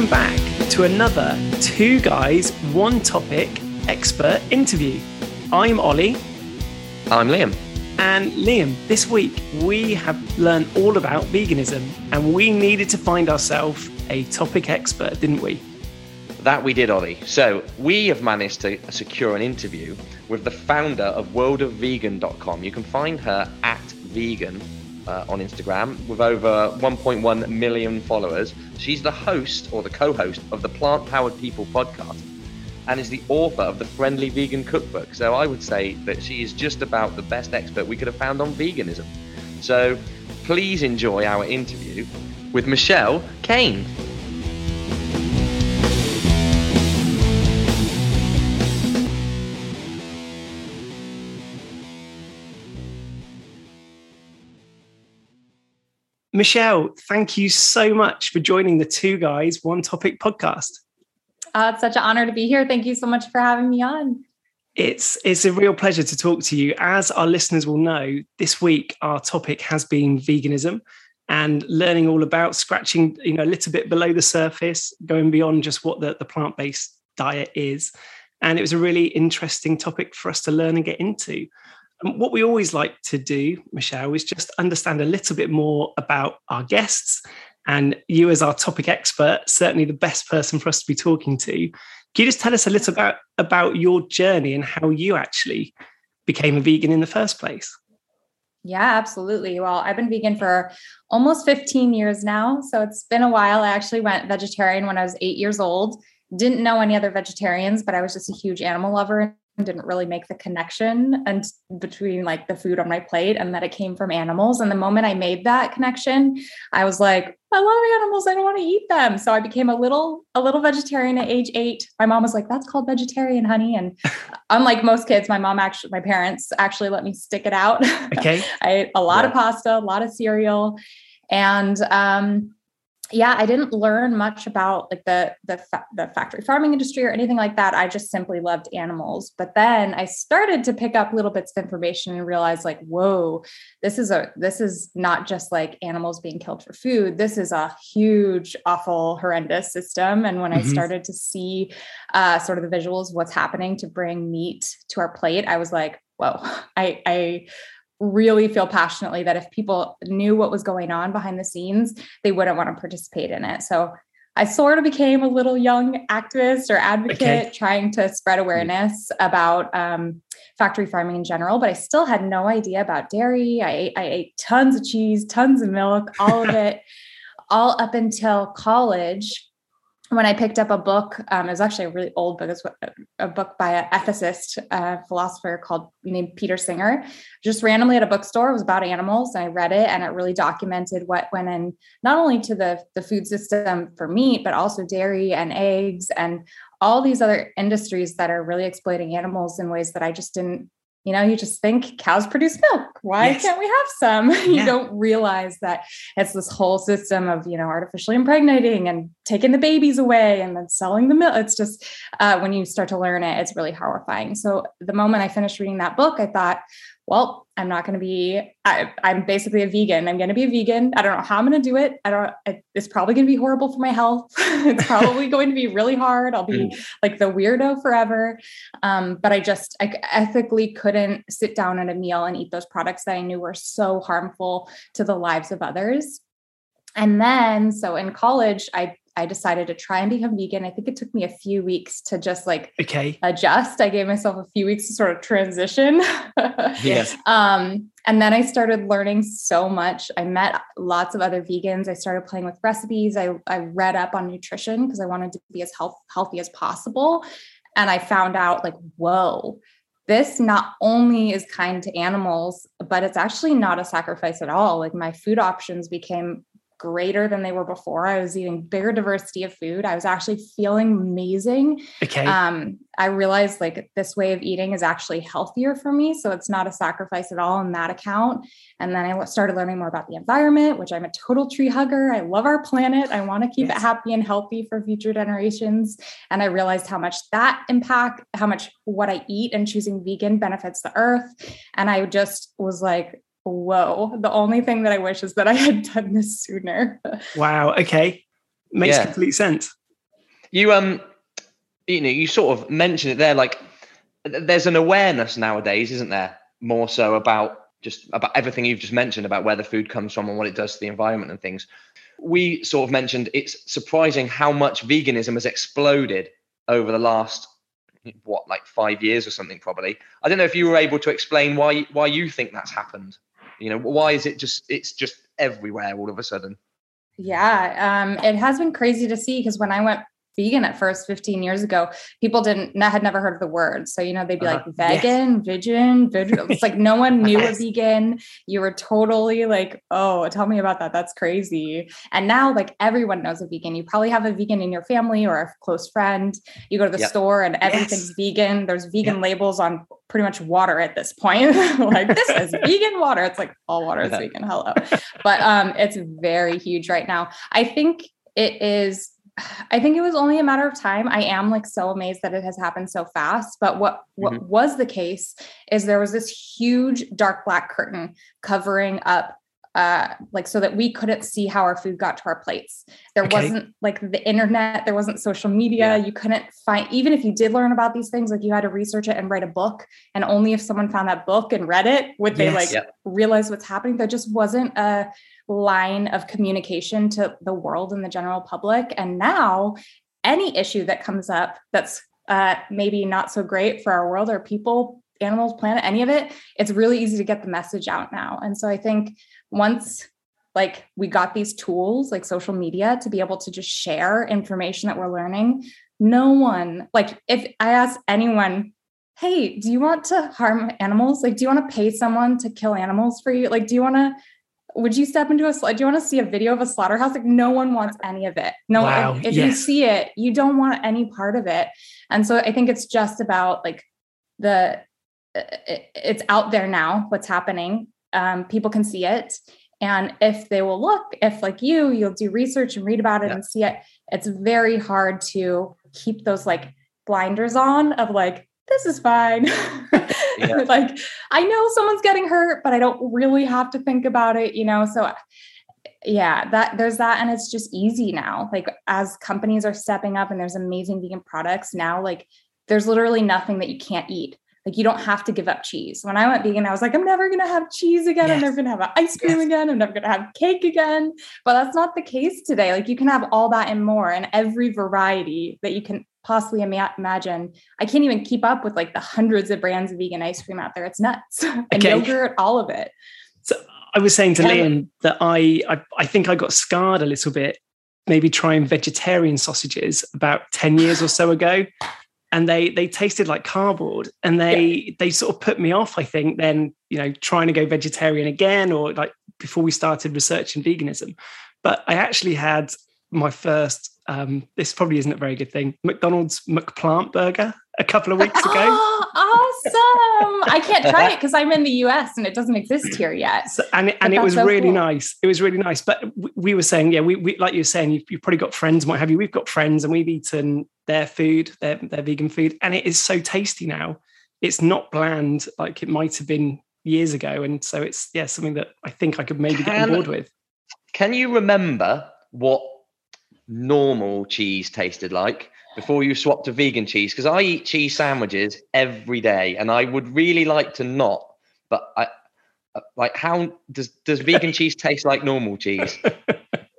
welcome back to another Two Guys, One Topic expert interview. I'm Ollie. I'm Liam. And Liam, this week we have learned all about veganism and we needed to find ourselves a topic expert, didn't we? That we did, Ollie. So we have managed to secure an interview with the founder of worldofvegan.com. You can find her at vegan uh, on Instagram with over 1.1 million followers. She's the host or the co host of the Plant Powered People podcast and is the author of the Friendly Vegan Cookbook. So I would say that she is just about the best expert we could have found on veganism. So please enjoy our interview with Michelle Cehn. Michelle, thank you so much for joining the Two Guys, One Topic podcast. Uh, it's such an honor to be here. Thank you so much for having me on. It's it's a real pleasure to talk to you. As our listeners will know, this week our topic has been veganism and learning all about scratching, you know, a little bit below the surface, going beyond just what the, the plant-based diet is. And it was a really interesting topic for us to learn and get into. And what we always like to do, Michelle, is just understand a little bit more about our guests. And you, as our topic expert, certainly the best person for us to be talking to. Can you just tell us a little about about your journey and how you actually became a vegan in the first place? Yeah, absolutely. Well, I've been vegan for almost 15 years now. So it's been a while. I actually went vegetarian when I was eight years old. Didn't know any other vegetarians, but I was just a huge animal lover didn't really make the connection and between like the food on my plate and that it came from animals. And the moment i made that connection i was like i love animals i don't want to eat them. So i became a little a little vegetarian at age 8 my mom was like that's called vegetarian honey. And unlike most kids my mom actually my parents actually let me stick it out. Okay. I ate a lot yeah. of pasta a lot of cereal. And um yeah, I didn't learn much about like the the fa- the factory farming industry or anything like that. I just simply loved animals. But then I started to pick up little bits of information and realize like, whoa, this is a this is not just like animals being killed for food. This is a huge, awful, horrendous system. And when mm-hmm. I started to see uh, sort of the visuals, what's happening to bring meat to our plate, I was like, whoa, I I really feel passionately that if people knew what was going on behind the scenes, they wouldn't want to participate in it. So I sort of became a little young activist or advocate okay. trying to spread awareness about um, factory farming in general, but I still had no idea about dairy. I ate, I ate tons of cheese, tons of milk, all of it, all up until college when I picked up a book, um, it was actually a really old book. It's a book by an ethicist, philosopher called named Peter Singer. Just randomly at a bookstore, it was about animals, and I read it, and it really documented what went in not only to the the food system for meat, but also dairy and eggs and all these other industries that are really exploiting animals in ways that I just didn't you know, you just think cows produce milk. Why yes. can't we have some? you yeah. don't realize that it's this whole system of, you know, artificially impregnating and taking the babies away and then selling the milk. It's just uh, when you start to learn it, it's really horrifying. So the moment I finished reading that book, I thought, well, I'm not going to be, I, am basically a vegan. I'm going to be a vegan. I don't know how I'm going to do it. I don't, it's probably going to be horrible for my health. it's probably going to be really hard. I'll be like the weirdo forever. Um, but I just, I ethically couldn't sit down at a meal and eat those products that I knew were so harmful to the lives of others. And then, so in college, I I decided to try and become vegan. I think it took me a few weeks to just like okay adjust. I gave myself a few weeks to sort of transition. yes. Um, and then I started learning so much. I met lots of other vegans. I started playing with recipes. I, I read up on nutrition because I wanted to be as health, healthy as possible. And I found out like, whoa, this not only is kind to animals, but it's actually not a sacrifice at all. Like my food options became greater than they were before. I was eating bigger diversity of food. I was actually feeling amazing. Okay. Um, I realized like this way of eating is actually healthier for me. So it's not a sacrifice at all in that account. And then I started learning more about the environment, which I'm a total tree hugger. I love our planet. I want to keep yes. it happy and healthy for future generations. And I realized how much that impact, how much what I eat and choosing vegan benefits the earth. And I just was like, whoa, the only thing that I wish is that I had done this sooner. wow. Okay. Makes yeah. complete sense. You um, you know, you sort of mentioned it there. Like, there's an awareness nowadays, isn't there? More so about just about everything you've just mentioned about where the food comes from and what it does to the environment and things. We sort of mentioned it's surprising how much veganism has exploded over the last what like five years or something probably i don't know if you were able to explain why why you think that's happened you know why is it just it's just everywhere all of a sudden? Yeah um it has been crazy to see because when i went vegan at first 15 years ago people didn't had never heard of the word. So you know they'd be uh-huh. like vegan yes. vegan vegan. It's like no one knew a vegan. You were totally like oh tell me about that. That's crazy. And now like everyone knows a vegan. You probably have a vegan in your family or a close friend. You go to the yep. store and everything's yes. vegan. There's vegan yep. labels on pretty much water at this point. Like this is vegan water. It's like all water is vegan. Hello. But um it's very huge right now. I think it is I think it was only a matter of time. I am like so amazed that it has happened so fast. But what what mm-hmm. was the case is there was this huge dark black curtain covering up uh like so that we couldn't see how our food got to our plates. There okay. wasn't like the internet, there wasn't social media. Yeah. You couldn't find even if you did learn about these things, like you had to research it and write a book. And only if someone found that book and read it would they yes. like yep. realize what's happening. There just wasn't a line of communication to the world and the general public. And now, any issue that comes up that's uh, maybe not so great for our world or people, animals, planet, any of it, it's really easy to get the message out now. And so I think once like we got these tools like social media to be able to just share information that we're learning no one like if i ask anyone hey do you want to harm animals like do you want to pay someone to kill animals for you like do you want to would you step into a do you want to see a video of a slaughterhouse like no one wants any of it no wow. if, if yes. you see it you don't want any part of it and so i think it's just about like the it's out there now what's happening um, people can see it and if they will look if like you you'll do research and read about it yeah. and see it it's very hard to keep those like blinders on of like this is fine. yeah. like I know someone's getting hurt, but I don't really have to think about it, you know? So yeah, that there's that and it's just easy now. Like as companies are stepping up and there's amazing vegan products now, like there's literally nothing that you can't eat. Like you don't have to give up cheese. When I went vegan, I was like, I'm never gonna have cheese again. Yes. I'm never gonna have ice cream yes. again. I'm never gonna have cake again. But that's not the case today. Like you can have all that and more, and every variety that you can possibly ima- imagine. I can't even keep up with like the hundreds of brands of vegan ice cream out there. It's nuts. and okay. yogurt, all of it. So I was saying to Liam that I, I I think I got scarred a little bit, maybe trying vegetarian sausages about 10 years or so ago. And they they tasted like cardboard and they yeah. they sort of put me off, I think, then, you know, trying to go vegetarian again or like before we started researching veganism. But I actually had my first um, this probably isn't a very good thing. McDonald's McPlant burger a couple of weeks ago. Oh, awesome! I can't try it because I'm in the US and it doesn't exist here yet. So, and it, and it was so really cool. nice. It was really nice. But we, we were saying, yeah, we, we like you were saying, you've, you've, probably got friends, what have you? We've got friends, and we've eaten their food, their their vegan food, and it is so tasty now. It's not bland like it might have been years ago, and so it's yeah something that I think I could maybe can, get on board with. Can you remember what normal cheese tasted like before you swap to vegan cheese? Because I eat cheese sandwiches every day, and I would really like to not. But I like how does does vegan cheese taste like normal cheese?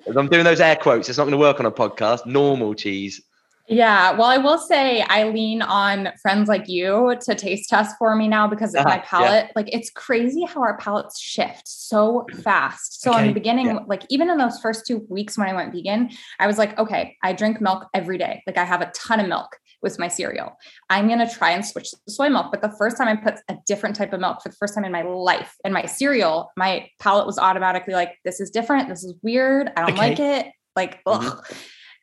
I'm doing those air quotes. It's not going to work on a podcast. Normal cheese. Yeah. Well, I will say I lean on friends like you to taste test for me now because of uh, my palate. Yeah. Like it's crazy how our palates shift so fast. So okay. in the beginning, yeah. like even in those first two weeks when I went vegan, I was like, okay, I drink milk every day. Like I have a ton of milk with my cereal. I'm going to try and switch to soy milk. But the first time I put a different type of milk for the first time in my life in my cereal, my palate was automatically like, this is different. This is weird. I don't okay. like it. Like, mm-hmm. ugh.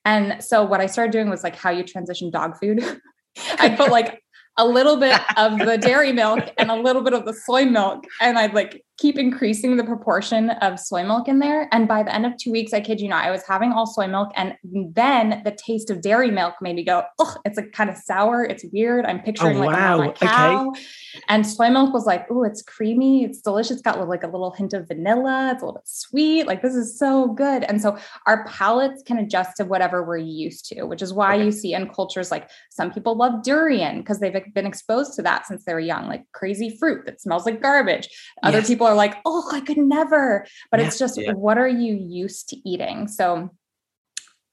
And so what I started doing was like how you transition dog food. I put like a little bit of the dairy milk and a little bit of the soy milk, and I'd like keep increasing the proportion of soy milk in there. And by the end of two weeks, I kid you not, I was having all soy milk. And then the taste of dairy milk made me go, oh, it's like kind of sour. It's weird. I'm picturing oh, like wow. a cow. Okay. And soy milk was like, oh, it's creamy. It's delicious. It's got like a little hint of vanilla. It's a little bit sweet. Like this is so good. And so our palates can adjust to whatever we're used to, which is why okay. you see in cultures like some people love durian because they've been exposed to that since they were young, like crazy fruit that smells like garbage. Other yes. people are like, oh, I could never. But yeah, it's just yeah. what are you used to eating? So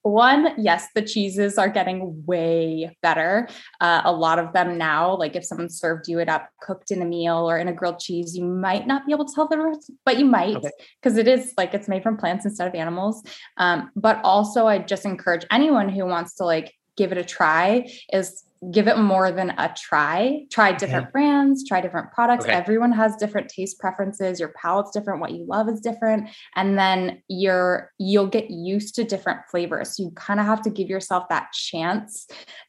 one, yes, the cheeses are getting way better. Uh, a lot of them now, like if someone served you it up cooked in a meal or in a grilled cheese, you might not be able to tell the difference, but you might because okay. it is like it's made from plants instead of animals. Um, but also, I just encourage anyone who wants to like give it a try is give it more than a try. Try different okay. brands, try different products. Okay. Everyone has different taste preferences. Your palate's different, what you love is different. And then you're you'll get used to different flavors. So you kind of have to give yourself that chance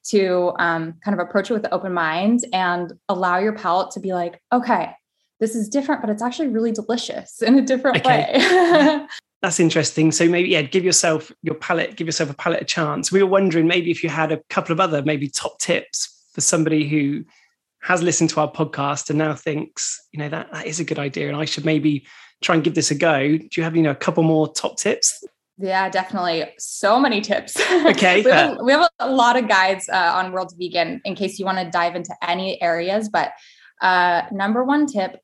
to um, kind of approach it with an open mind and allow your palate to be like, okay, this is different, but it's actually really delicious in a different okay. way. That's interesting. So maybe yeah, give yourself your palette, give yourself a palette a chance. We were wondering maybe if you had a couple of other maybe top tips for somebody who has listened to our podcast and now thinks, you know, that, that is a good idea and I should maybe try and give this a go. Do you have, you know, a couple more top tips? Yeah, definitely. So many tips. Okay. we, have, we, have, a lot of guides uh, on World Vegan in case you want to dive into any areas. But uh, number one tip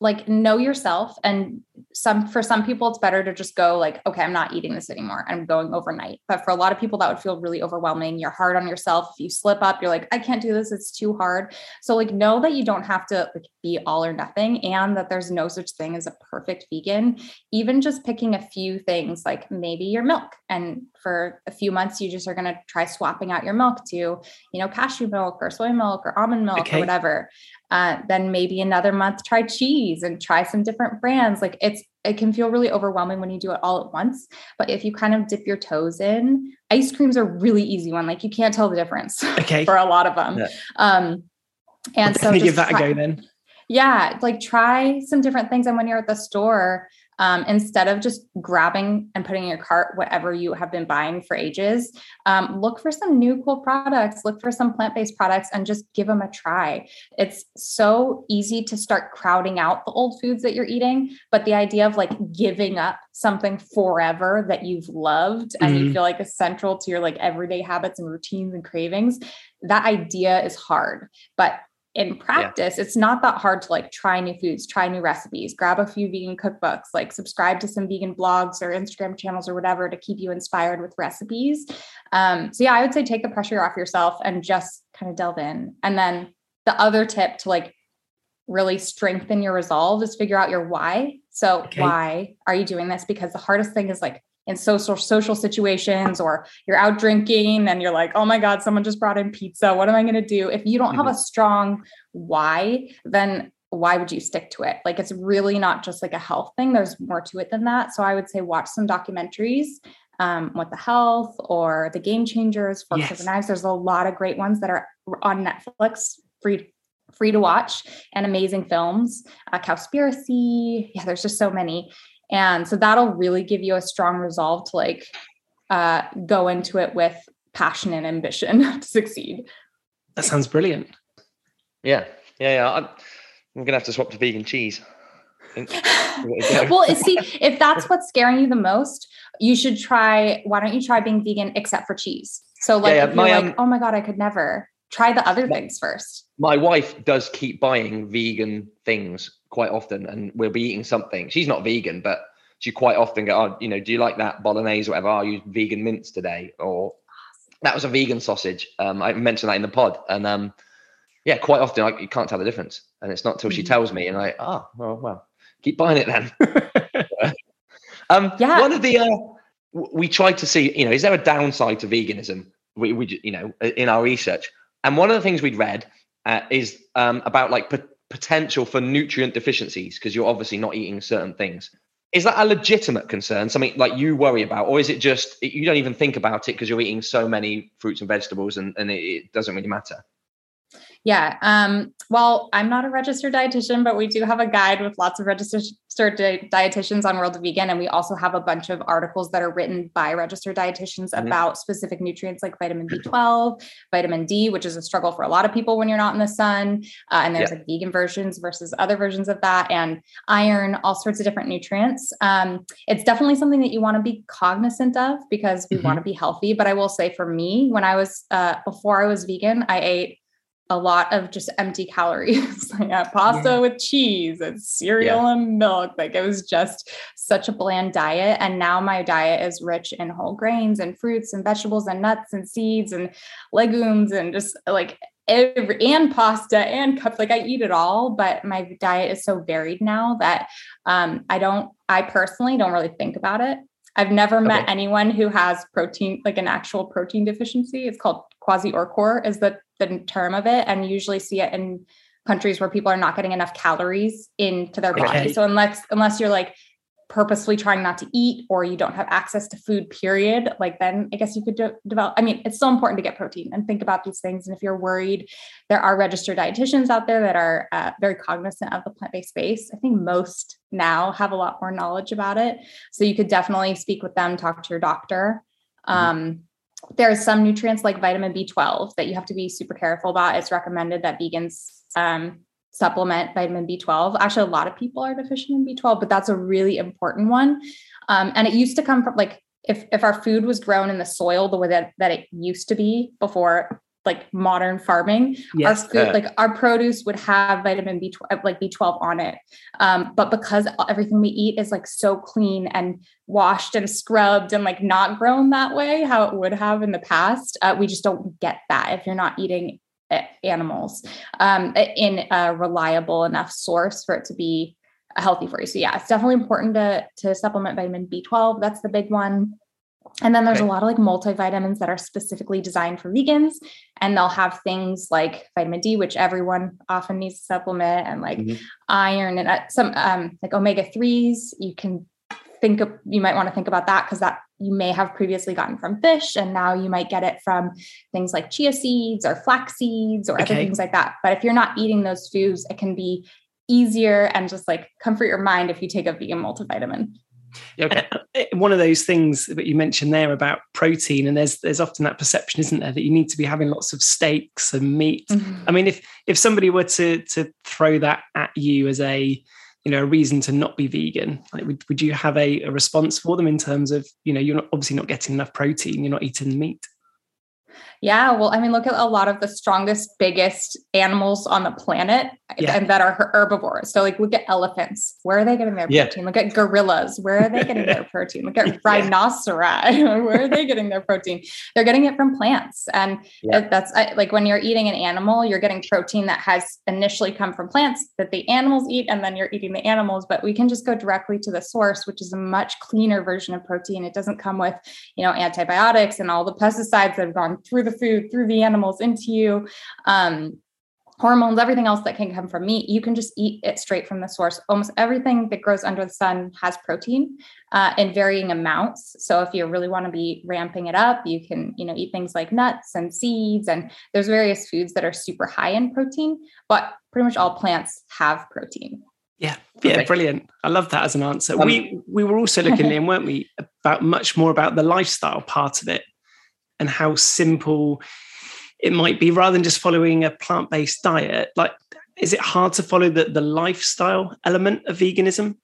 like know yourself and some for some people it's better to just go like okay i'm not eating this anymore. I'm going overnight. But for a lot of people that would feel really overwhelming. You're hard on yourself. If you slip up you're like i can't do this. It's too hard. So like know that you don't have to like be all or nothing and that there's no such thing as a perfect vegan. Even just picking a few things like maybe your milk. And for a few months you just are going to try swapping out your milk to you know cashew milk or soy milk or almond milk okay. or whatever. Uh, then maybe another month try cheese and try some different brands. Like it's it can feel really overwhelming when you do it all at once but if you kind of dip your toes in ice creams are really easy one like you can't tell the difference okay. for a lot of them. Yeah. um and so give that try, a go then. Yeah like try some different things and when you're at the store um, instead of just grabbing and putting in your cart whatever you have been buying for ages um, look for some new cool products look for some plant-based products and just give them a try it's so easy to start crowding out the old foods that you're eating but the idea of like giving up something forever that you've loved and mm-hmm. you feel like is central to your like everyday habits and routines and cravings that idea is hard but in practice, yeah. it's not that hard to like try new foods, try new recipes, grab a few vegan cookbooks, like subscribe to some vegan blogs or Instagram channels or whatever to keep you inspired with recipes. Um, so, yeah, I would say take the pressure off yourself and just kind of delve in. And then the other tip to like really strengthen your resolve is figure out your why. So, okay. why are you doing this? Because the hardest thing is like in social social situations or you're out drinking and you're like oh my god someone just brought in pizza. What am i going to do? If you don't have a mm-hmm. strong why then why would you stick to it? Like it's really not just like a health thing. There's more to it than that. So i would say watch some documentaries um, with the health or the game changers forks yes. knives. There's a lot of great ones that are on netflix free free to watch and amazing films. Uh, cowspiracy. Yeah there's just so many and so that'll really give you a strong resolve to like uh, go into it with passion and ambition to succeed. That sounds brilliant. Yeah, yeah, yeah. I'm, I'm gonna have to swap to vegan cheese. well, see, if that's what's scaring you the most, you should try. Why don't you try being vegan except for cheese? So, like, yeah, yeah. My, like, um, oh my god, I could never try the other my, things first. My wife does keep buying vegan things quite often, and we'll be eating something. She's not vegan, but she quite often go, "Oh, you know, do you like that bolognese or whatever? Oh, I use vegan mince today." Or that was a vegan sausage. Um, I mentioned that in the pod, and um, yeah, quite often I, you can't tell the difference, and it's not till she mm. tells me, and I, oh, well, well, keep buying it then. um, yeah. One of the uh, we tried to see, you know, is there a downside to veganism? We, we you know, in our research, and one of the things we'd read uh, is um, about like potential for nutrient deficiencies because you're obviously not eating certain things. Is that a legitimate concern, something like you worry about, or is it just you don't even think about it because you're eating so many fruits and vegetables and, and it, it doesn't really matter? Yeah. Um, well, I'm not a registered dietitian, but we do have a guide with lots of registered dietitians on World of Vegan. And we also have a bunch of articles that are written by registered dietitians mm-hmm. about specific nutrients like vitamin B12, vitamin D, which is a struggle for a lot of people when you're not in the sun. Uh, and there's yeah. like vegan versions versus other versions of that, and iron, all sorts of different nutrients. Um, it's definitely something that you want to be cognizant of because we mm-hmm. want to be healthy. But I will say for me, when I was, uh, before I was vegan, I ate a lot of just empty calories. like pasta yeah. with cheese and cereal yeah. and milk. Like it was just such a bland diet. And now my diet is rich in whole grains and fruits and vegetables and nuts and seeds and legumes and just like every and pasta and cups. Like I eat it all, but my diet is so varied now that um, I don't, I personally don't really think about it. I've never okay. met anyone who has protein, like an actual protein deficiency. It's called kwashiorkor is the, the term of it. And usually see it in countries where people are not getting enough calories into their body. Okay. So unless unless you're like purposely trying not to eat or you don't have access to food period like then i guess you could de- develop i mean it's so important to get protein and think about these things and if you're worried there are registered dietitians out there that are uh, very cognizant of the plant-based space i think most now have a lot more knowledge about it so you could definitely speak with them talk to your doctor mm-hmm. There are some nutrients like vitamin b12 that you have to be super careful about it's recommended that vegans um, supplement vitamin B12. Actually, a lot of people are deficient in B12, but that's a really important one. Um, and it used to come from like if if our food was grown in the soil the way that, that it used to be before like modern farming yes. our food like our produce would have vitamin b12 like b12 on it um, but because everything we eat is like so clean and washed and scrubbed and like not grown that way how it would have in the past uh, we just don't get that if you're not eating animals um, in a reliable enough source for it to be healthy for you. So yeah, it's definitely important to to supplement vitamin B12. That's the big one. And then there's okay. a lot of like multivitamins that are specifically designed for vegans, and they'll have things like vitamin D, which everyone often needs to supplement, and like mm-hmm. iron and uh, some um, like omega threes. You can think of, you might want to think about that because that you may have previously gotten from fish and now you might get it from things like chia seeds or flax seeds or okay. other things like that but if you're not eating those foods it can be easier and just like comfort your mind if you take a vegan multivitamin Okay. One of those things that you mentioned there about protein, and there's there's often that perception, isn't there, that you need to be having lots of steaks and meat. Mm-hmm. I mean, if if somebody were to to throw that at you as a you know a reason to not be vegan like would, would you have a, a response for them in terms of you know you're not, obviously not getting enough protein you're not eating meat yeah, well, I mean, look at a lot of the strongest, biggest animals on the planet yeah. and that are herbivores. So, like, look at elephants. Where are they getting their protein? Yeah. Look at gorillas. Where are they getting their protein? Look at rhinoceri. Where are they getting their protein? They're getting it from plants. And yeah. that's like when you're eating an animal, you're getting protein that has initially come from plants that the animals eat, and then you're eating the animals. But we can just go directly to the source, which is a much cleaner version of protein. It doesn't come with, you know, antibiotics and all the pesticides that have gone through the food, through the animals into you. Um, hormones, everything else that can come from meat, you can just eat it straight from the source. Almost everything that grows under the sun has protein uh, in varying amounts. So if you really want to be ramping it up, you can, you know, eat things like nuts and seeds, and there's various foods that are super high in protein. But pretty much all plants have protein. Yeah, yeah, brilliant. I love that as an answer. Um, we we were also looking in, weren't we, about much more about the lifestyle part of it and how simple it might be rather than just following a plant-based diet like is it hard to follow the, the lifestyle element of veganism?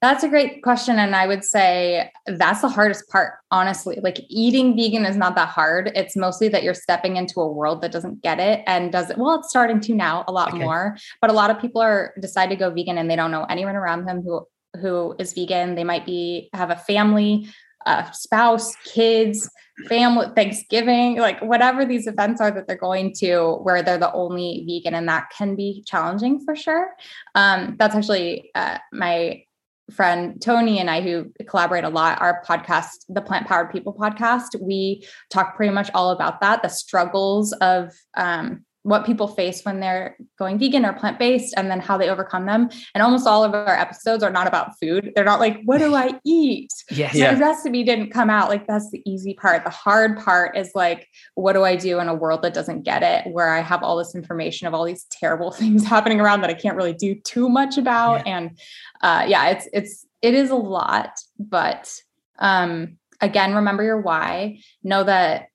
That's a great question and i would say that's the hardest part honestly. Like eating vegan is not that hard. It's mostly that you're stepping into a world that doesn't get it and does it well it's starting to now a lot okay. more but a lot of people are decide to go vegan and they don't know anyone around them who who is vegan. They might be have a family a spouse, kids, family, Thanksgiving, like whatever these events are that they're going to, where they're the only vegan, and that can be challenging for sure. Um, that's actually uh, my friend Toni and I, who collaborate a lot, our podcast, the Plant Powered People podcast, we talk pretty much all about that the struggles of um, what people face when they're going vegan or plant based and then how they overcome them. And almost all of our episodes are not about food. They're not like, what do I eat? Yes. My Yeah. recipe didn't come out. Like, that's the easy part. The hard part is like, what do I do in a world that doesn't get it, where I have all this information of all these terrible things happening around that I can't really do too much about. And uh, yeah, it's, it's, it is a lot, but um, again, remember your why. Know that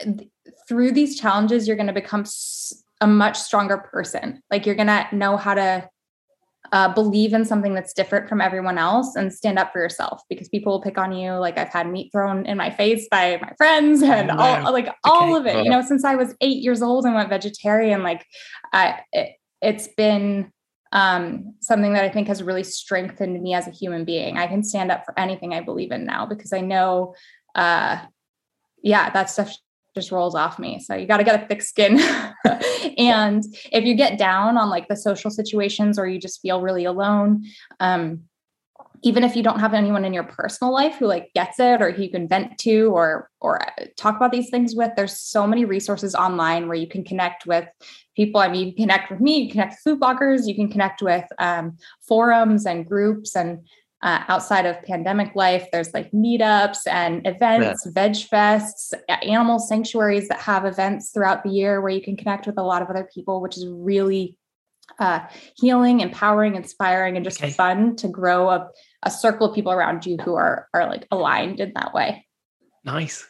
uh, through these challenges, you're going to become a much stronger person. Like you're going to know how to uh, believe in something that's different from everyone else and stand up for yourself because people will pick on you. Like I've had meat thrown in my face by my friends and Oh, wow. all like all of it, you know, since I was eight years old and went vegetarian, like I, it, it's been um, something that I think has really strengthened me as a human being. I can stand up for anything I believe in now because I know, uh, yeah, that stuff just rolls off me. So you got to get a thick skin. and if you get down on like the social situations or you just feel really alone, um, even if you don't have anyone in your personal life who like gets it or who you can vent to or or uh, talk about these things with there's so many resources online where you can connect with people i mean you can connect with me you can connect with food bloggers you can connect with um, forums and groups and uh, outside of pandemic life there's like meetups and events veg fests animal sanctuaries that have events throughout the year where you can connect with a lot of other people which is really uh, healing empowering inspiring and just Okay. fun to grow a, a circle of people around you who are are like aligned in that way Nice.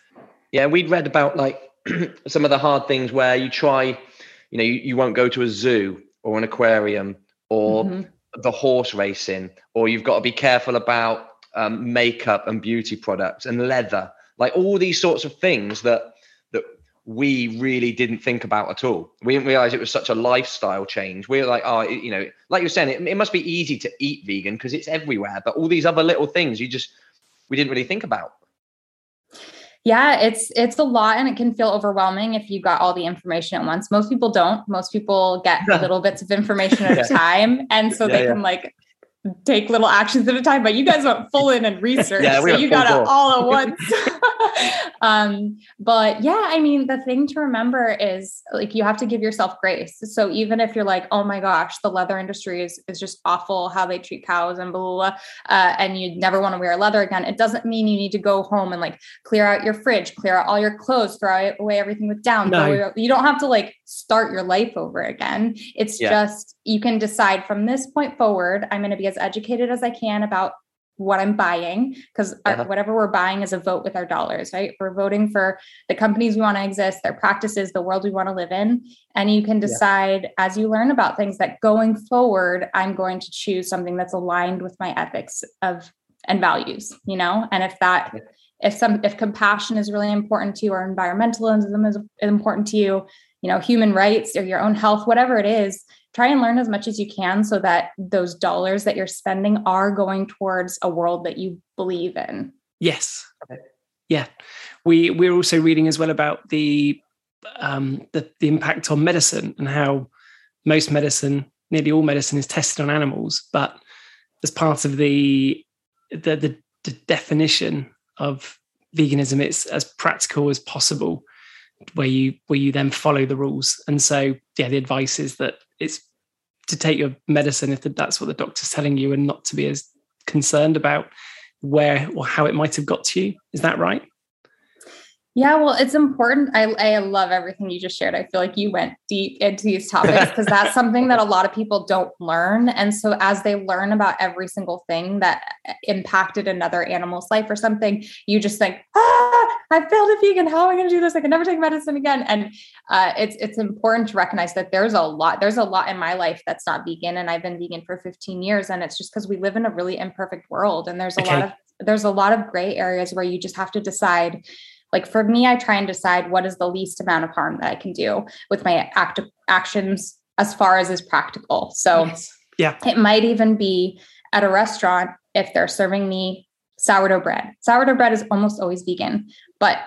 Yeah, we'd read about like some of the hard things where you try, you know, you, you won't go to a zoo or an aquarium or Mhm. The horse racing, or you've got to be careful about um, makeup and beauty products and leather, like all these sorts of things that that we really didn't think about at all. We didn't realize it was such a lifestyle change. We were like, oh, you know, like you're saying, it, it must be easy to eat vegan because it's everywhere. But all these other little things you just we didn't really think about. Yeah it's it's a lot and it can feel overwhelming if you got all the information at once. Most people don't. Most people get little bits of information at a time and so Yeah, they yeah. can like take little actions at a time but you guys went full in and research Yeah, we so you got it all at once um but yeah i mean the thing to remember is like you have to give yourself grace so even if you're like oh my gosh the leather industry is, is just awful how they treat cows and blah blah blah uh, and you never want to wear leather again it doesn't mean you need to go home and like clear out your fridge clear out all your clothes throw away everything with down No. you don't have to like start your life over again it's Yeah. just you can decide from this point forward i'm going to be as educated as i can about what I'm buying because Uh-huh. whatever we're buying is a vote with our dollars, right? We're voting for the companies we want to exist, their practices, the world we want to live in. And you can decide as you learn about things that going forward, I'm going to choose something that's aligned with my ethics of and values, you know? And if that Yeah. if some if compassion is really important to you or environmentalism is important to you, you know, human rights or your own health, whatever it is, try and learn as much as you can so that those dollars that you're spending are going towards a world that you believe in. Yes. Yeah. We we're also reading as well about the um the, the impact on medicine and how most medicine, nearly all medicine is tested on animals, but as part of the the the, the definition of veganism, it's as practical as possible where you where you then follow the rules. And so yeah, the advice is that it's to take your medicine if that's what the doctor's telling you and not to be as concerned about where or how it might have got to you. Is that right? Yeah, well, it's important. I, I love everything you just shared. I feel like you went deep into these topics because that's something that a lot of people don't learn. And so, as they learn about every single thing that impacted another animal's life or something, you just think, ah, I failed a vegan. How am I going to do this? I can never take medicine again. And uh, it's it's important to recognize that there's a lot. There's a lot in my life that's not vegan, and I've been vegan for 15 years. And it's just because we live in a really imperfect world, and there's a Okay. lot of there's a lot of gray areas where you just have to decide like for me i try and decide what is the least amount of harm that i can do with my act actions as far as is practical so Yes. Yeah. it might even be at a restaurant if they're serving me sourdough bread sourdough bread is almost always vegan but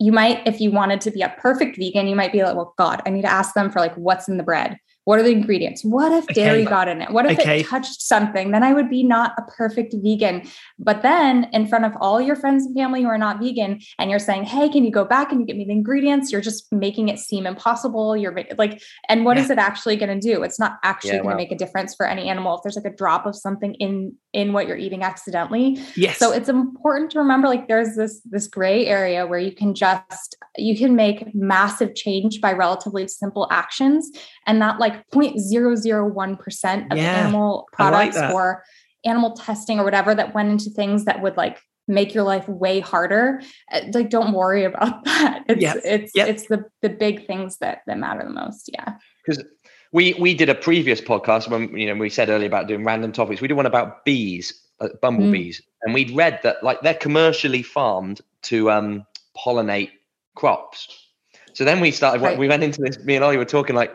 you might if you wanted to be a perfect vegan you might be like well god i need to ask them for like what's in the bread what are the ingredients? What if dairy Okay. got in it? What if Okay. it touched something? Then I would be not a perfect vegan. But then in front of all your friends and family who are not vegan, and you're saying, Hey, can you go back and you get me the ingredients? You're just making it seem impossible. You're like, and what is it actually going to do? It's not actually Yeah, going to wow. make a difference for any animal if there's like a drop of something in in what you're eating accidentally. Yes. So it's important to remember like there's this this gray area where you can just you can make massive change by relatively simple actions and that like 0.001% of Yeah, animal I like products or animal testing or whatever that went into things that would like make your life way harder uh, like don't worry about that it's Yep, it's yep. it's the the big things that that matter the most yeah because we we did a previous podcast when you know we said earlier about doing random topics. We did one about bees, uh, bumblebees, and we'd read that like they're commercially farmed to um, pollinate crops. So then we started. Right. We went into this. Me and Ollie were talking like,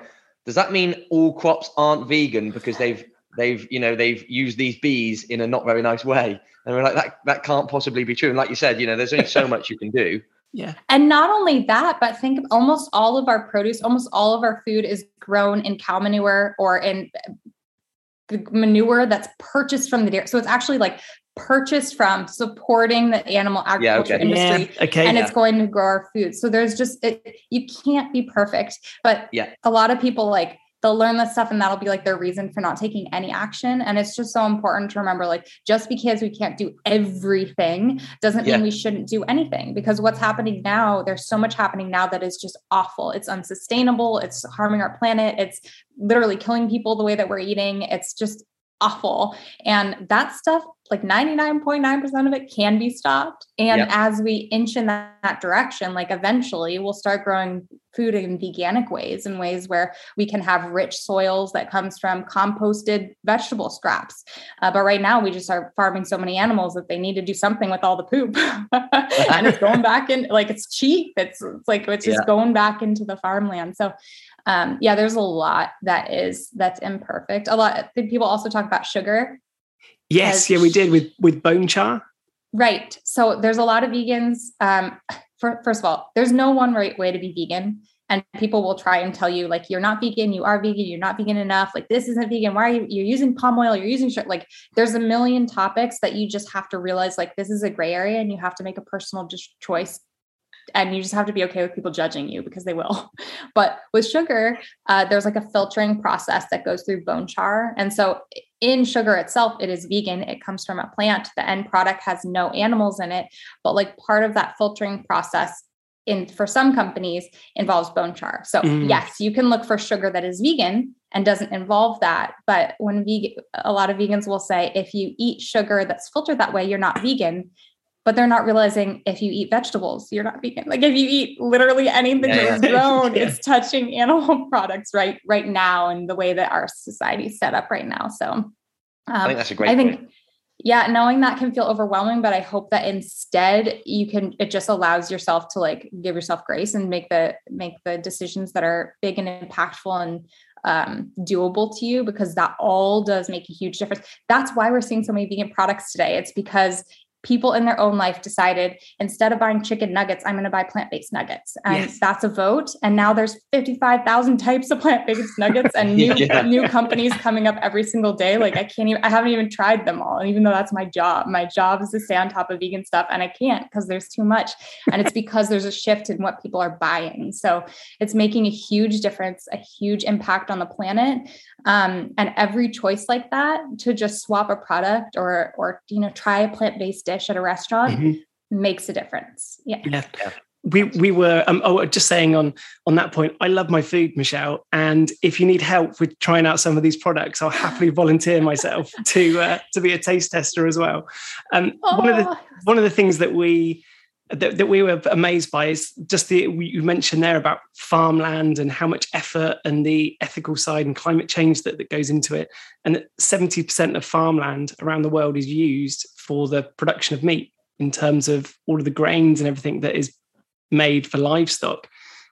does that mean all crops aren't vegan because they've they've you know they've used these bees in a not very nice way? And we're like, that that can't possibly be true. And like you said, you know, there's only so much you can do. yeah. And not only that, but think of almost all of our produce, almost all of our food is grown in cow manure or in the manure that's purchased from the dairy. So it's actually like purchased from supporting the animal Yeah, agriculture okay. industry. Yeah. Okay. And yeah. it's going to grow our food. So there's just it, you can't be perfect, but Yeah. a lot of people like they'll learn this stuff and that'll be like their reason for not taking any action. And it's just so important to remember, like just because we can't do everything doesn't Yeah. mean we shouldn't do anything. Because what's happening now, there's so much happening now that is just awful. It's unsustainable. It's harming our planet. It's literally killing people the way that we're eating. It's just awful. And that stuff, like 99.9% of it can be stopped. And Yep. as we inch in that, that direction, like eventually we'll start growing food in veganic ways, in ways where we can have rich soils that comes from composted vegetable scraps. Uh, but right now we just are farming so many animals that they need to do something with all the poop. and it's going back in like it's cheap. It's, it's like it's just Yeah. going back into the farmland. So um, yeah, there's a lot that is that's imperfect. A lot people also talk about sugar. Yes. Yeah, we did with with bone char. Right. So there's a lot of vegans. Um, for, first of all, there's no one right way to be vegan. And people will try and tell you, like, you're not vegan, you are vegan, you're not vegan enough. Like, this isn't vegan. Why are you you're using palm oil? You're using sugar. Like, there's a million topics that you just have to realize, like, this is a gray area and you have to make a personal just choice. And you just have to be okay with people judging you because they will. But with sugar, uh, there's like a filtering process that goes through bone char. And so in sugar itself, it is vegan. It comes from a plant. The end product has no animals in it. But like part of that filtering process in for some companies involves bone char. So Mm. yes, you can look for sugar that is vegan and doesn't involve that. But when vegan, a lot of vegans will say if you eat sugar that's filtered that way, you're not vegan. But they're not realizing if you eat vegetables, you're not vegan. Like if you eat literally anything Yeah, that is grown, Yeah. it's touching animal products right right now and the way that our society is set up right now. So um, I think that's a great I think, point. yeah, knowing that can feel overwhelming, but I hope that instead you can, it just allows yourself to like give yourself grace and make the, make the decisions that are big and impactful and um, doable to you because that all does make a huge difference. That's why we're seeing so many vegan products today. It's because people in their own life decided instead of buying chicken nuggets, I'm going to buy plant-based nuggets. And Yes. that's a vote. And now there's 55,000 types of plant-based nuggets and new, Yeah. new companies coming up every single day. Like I can't even, I haven't even tried them all. And even though that's my job, my job is to stay on top of vegan stuff and I can't because there's too much. And it's because there's a shift in what people are buying. So it's making a huge difference, a huge impact on the planet. Um, and every choice like that to just swap a product or, or, you know, try a plant-based dish at a restaurant Mhm. makes a difference. Yeah. Yeah. Yeah. We we were um, oh just saying on on that point. I love my food, Michelle, and if you need help with trying out some of these products, I'll happily volunteer myself to uh, to be a taste tester as well. Um, one of the one of the things that we that, that we were amazed by is just the you mentioned there about farmland and how much effort and the ethical side and climate change that, that goes into it. And that 70% of farmland around the world is used for the production of meat in terms of all of the grains and everything that is made for livestock.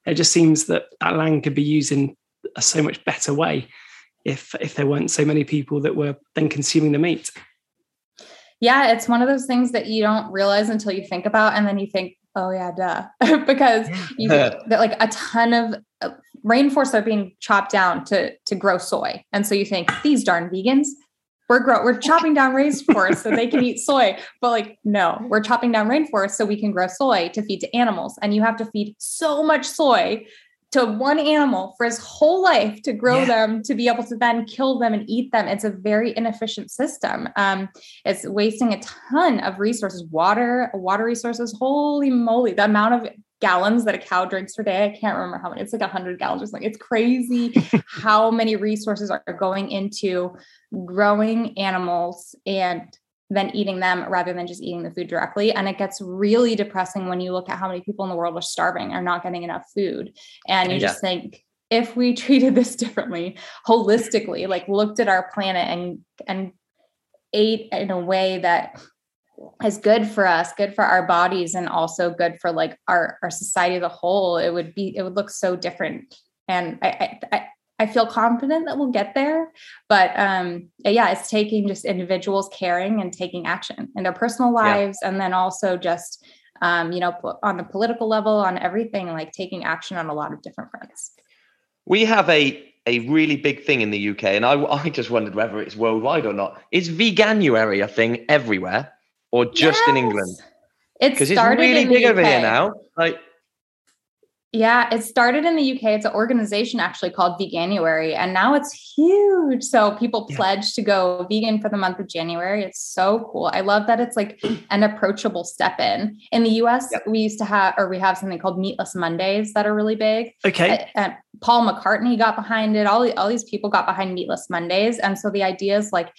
It just seems that that land could be used in a so much better way if if there weren't so many people that were then consuming the meat yeah, it's one of those things that you don't realize until you think about, and then you think, oh yeah, duh, because you like a ton of uh, rainforests are being chopped down to to grow soy, and so you think these darn vegans. We're grow we're chopping down rainforests so they can eat soy, but like no, we're chopping down rainforests so we can grow soy to feed to animals, and you have to feed so much soy to one animal for his whole life to grow yeah. them to be able to then kill them and eat them. It's a very inefficient system. Um, it's wasting a ton of resources water water resources. Holy moly the amount of gallons that a cow drinks per day i can't remember how many it's like 100 gallons or something. It's crazy how many resources are going into growing animals and than eating them rather than just eating the food directly. And it gets really depressing when you look at how many people in the world are starving or not getting enough food. And you yeah. just think, if we treated this differently, holistically, like looked at our planet and and ate in a way that is good for us, good for our bodies, and also good for like our our society as a whole, it would be it would look so different. And I, I, I feel confident that we'll get there. But um, yeah, it's taking just individuals caring and taking action in their personal lives, yeah. and then also just um, you know on the political level, on everything, like taking action on a lot of different fronts. We have a a really big thing in the UK, and I I just wondered whether it's worldwide or not. Is veganuary a thing everywhere, or just yes. in England? Because it's really big over here now. Like yeah, it started in the UK. It's an organization actually called Veganuary, and now it's huge. So people yeah. pledge to go vegan for the month of January. It's so cool. I love that it's like an approachable step in. In the US, yep. we used to have, or we have something called Meatless Mondays that are really big. Okay. Uh, Paul McCartney got behind it. All, all these people got behind Meatless Mondays. And so the idea is like,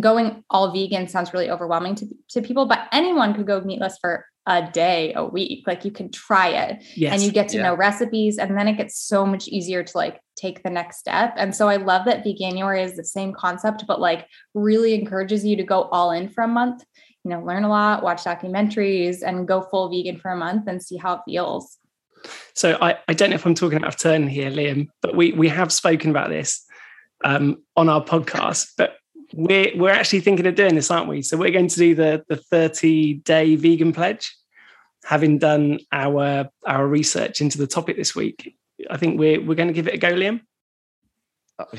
going all vegan sounds really overwhelming to, to people, but anyone could go meatless for a day a week like you can try it yes. and you get to yeah. know recipes and then it gets so much easier to like take the next step and so i love that veganuary is the same concept but like really encourages you to go all in for a month you know learn a lot watch documentaries and go full vegan for a month and see how it feels so i, I don't know if i'm talking out of turn here liam but we we have spoken about this um, on our podcast but we're we're actually thinking of doing this, aren't we? So we're going to do the the 30 day vegan pledge, having done our our research into the topic this week. I think we're we're going to give it a go, Liam.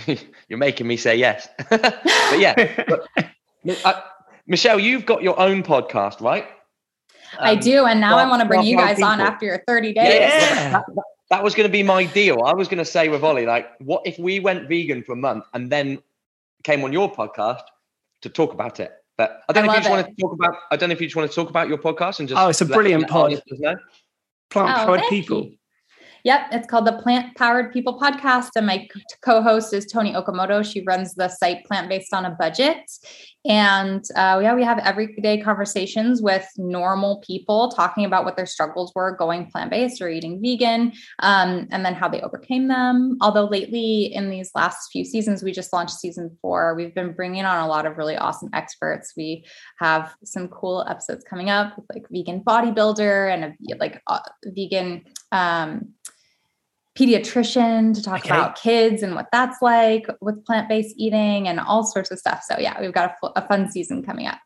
You're making me say yes, but yeah, but, uh, Michelle, you've got your own podcast, right? Um, I do, and now I want to bring you guys people. on after your 30 days. Yeah. That, that was going to be my deal. I was going to say with Ollie, like, what if we went vegan for a month and then came on your podcast to talk about it. But I don't I know if you just it. want to talk about. I don't know if you just want to talk about your podcast and just. Oh, it's a brilliant pod. Plant powered oh, people. You. Yep, it's called the Plant Powered People Podcast. And my co host is Toni Okamoto. She runs the site Plant Based on a Budget. And uh, yeah, we have everyday conversations with normal people talking about what their struggles were going plant based or eating vegan, um, and then how they overcame them. Although lately, in these last few seasons, we just launched season four. We've been bringing on a lot of really awesome experts. We have some cool episodes coming up with like vegan bodybuilder and a like uh, vegan. Um, pediatrician to talk okay. about kids and what that's like with plant-based eating and all sorts of stuff. So yeah, we've got a, a fun season coming up.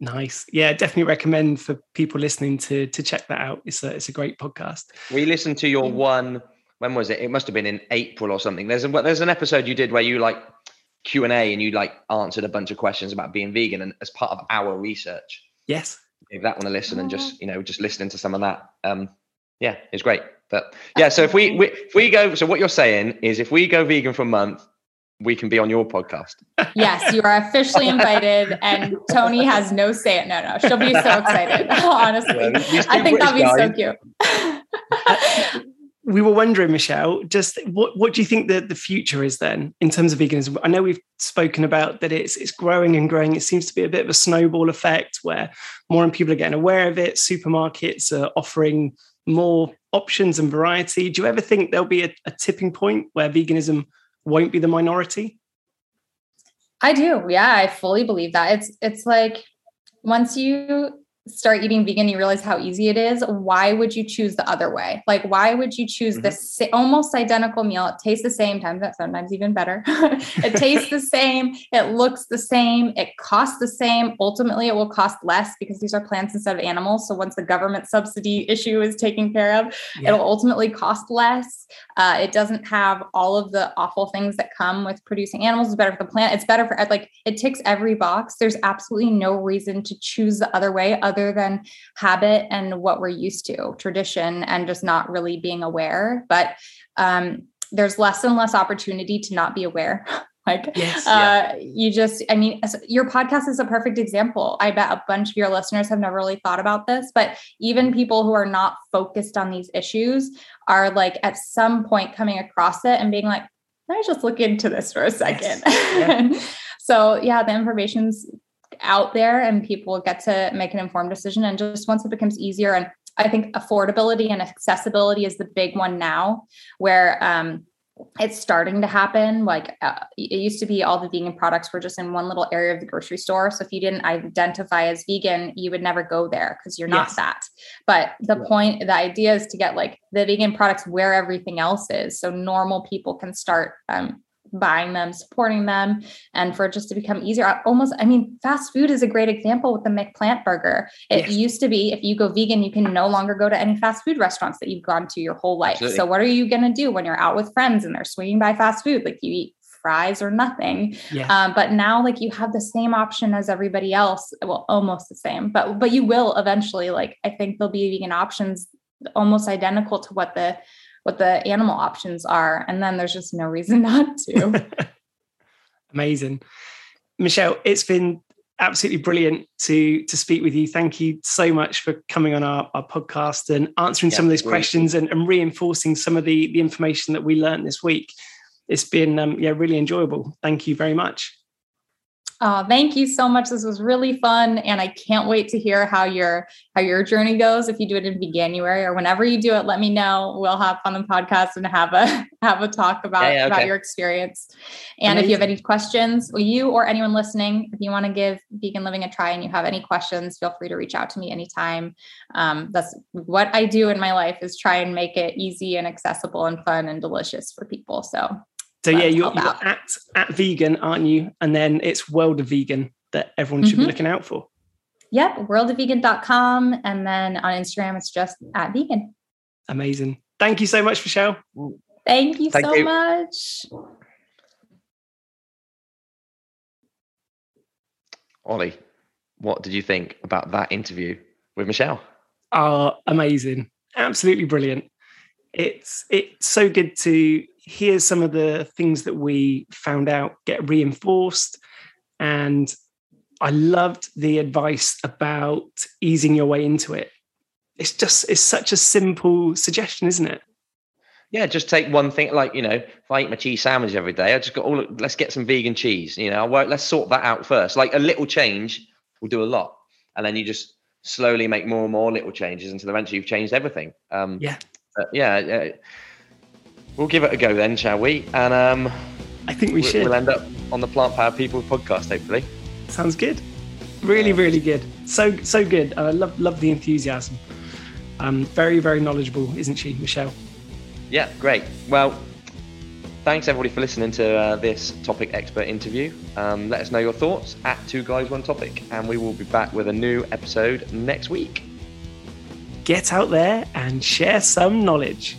Nice. Yeah, definitely recommend for people listening to to check that out. It's a it's a great podcast. We listened to your one. When was it? It must have been in April or something. There's a there's an episode you did where you like Q and A and you like answered a bunch of questions about being vegan and as part of our research. Yes. Give that one a listen and just you know just listening to some of that. Um, yeah, it's great. But yeah, so if we, we if we go, so what you're saying is if we go vegan for a month, we can be on your podcast. Yes, you are officially invited, and Toni has no say. At no, no, she'll be so excited. Honestly, yeah, I think that'd be so cute. we were wondering, Michelle, just what what do you think that the future is then in terms of veganism? I know we've spoken about that it's it's growing and growing. It seems to be a bit of a snowball effect where more and people are getting aware of it. Supermarkets are offering more options and variety. Do you ever think there'll be a, a tipping point where veganism won't be the minority? I do. Yeah, I fully believe that. It's it's like once you start eating vegan, you realize how easy it is. Why would you choose the other way? Like, why would you choose mm-hmm. this almost identical meal? It tastes the same, times sometimes even better. it tastes the same. It looks the same. It costs the same. Ultimately, it will cost less because these are plants instead of animals. So once the government subsidy issue is taken care of, yeah. it'll ultimately cost less. Uh, it doesn't have all of the awful things that come with producing animals. It's better for the plant. It's better for like it ticks every box. There's absolutely no reason to choose the other way other than habit and what we're used to, tradition, and just not really being aware. But um, there's less and less opportunity to not be aware. like yes, uh, yeah. you just i mean your podcast is a perfect example i bet a bunch of your listeners have never really thought about this but even people who are not focused on these issues are like at some point coming across it and being like let me just look into this for a second yes. yeah. so yeah the information's out there and people get to make an informed decision. And just once it becomes easier, and I think affordability and accessibility is the big one now, where um, it's starting to happen. Like uh, it used to be, all the vegan products were just in one little area of the grocery store. So if you didn't identify as vegan, you would never go there because you're not yes. that. But the point, the idea is to get like the vegan products where everything else is, so normal people can start um, buying them, supporting them, and for it just to become easier. almost, I mean, fast food is a great example with the McPlant burger. It yes. used to be if you go vegan, you can no longer go to any fast food restaurants that you've gone to your whole life. Absolutely. So, what are you going to do when you're out with friends and they're swinging by fast food? Like you eat fries or nothing. Yeah. Um, but now, like you have the same option as everybody else. Well, almost the same, but but you will eventually. Like I think there'll be vegan options almost identical to what the what the animal options are. And then there's just no reason not to. Amazing. Michelle, it's been absolutely brilliant to to speak with you. Thank you so much for coming on our, our podcast and answering yeah, some of those questions and, and, reinforcing some of the, the information that we learned this week. It's been um, yeah really enjoyable. Thank you very much. Oh, thank you so much. This was really fun, and I can't wait to hear how your how your journey goes. If you do it in January or whenever you do it, let me know. We'll have fun on the podcast and have a have a talk about yeah, yeah, okay. about your experience. And Amazing. if you have any questions, you or anyone listening, if you want to give vegan living a try and you have any questions, feel free to reach out to me anytime. Um, that's what I do in my life is try and make it easy and accessible and fun and delicious for people. So so yeah, you're, you're, at at vegan, aren't you? And then it's World of Vegan that everyone should mm-hmm. be looking out for. Yep, worldofvegan.com. And then on Instagram, it's just at vegan. Amazing. Thank you so much, Michelle. Thank you Thank so you. much. Ollie, what did you think about that interview with Michelle? Oh, amazing. Absolutely brilliant. It's it's so good to hear some of the things that we found out get reinforced. And I loved the advice about easing your way into it. It's just, it's such a simple suggestion, isn't it? Yeah, just take one thing. Like you know, if I eat my cheese sandwich every day, I just got all. Let's get some vegan cheese. You know, let's sort that out first. Like a little change will do a lot, and then you just slowly make more and more little changes until eventually you've changed everything. Um, yeah, yeah, yeah. We'll give it a go then, shall we? And um, I think we should. We'll end up on the Plant Power People podcast, hopefully. Sounds good. Really, really good. So, so good. I love, love the enthusiasm. Um, very, very knowledgeable, isn't she, Michelle? Yeah, great. Well, thanks everybody for listening to uh, this topic expert interview. Um, let us know your thoughts at Two Guys One Topic, and we will be back with a new episode next week. Get out there and share some knowledge.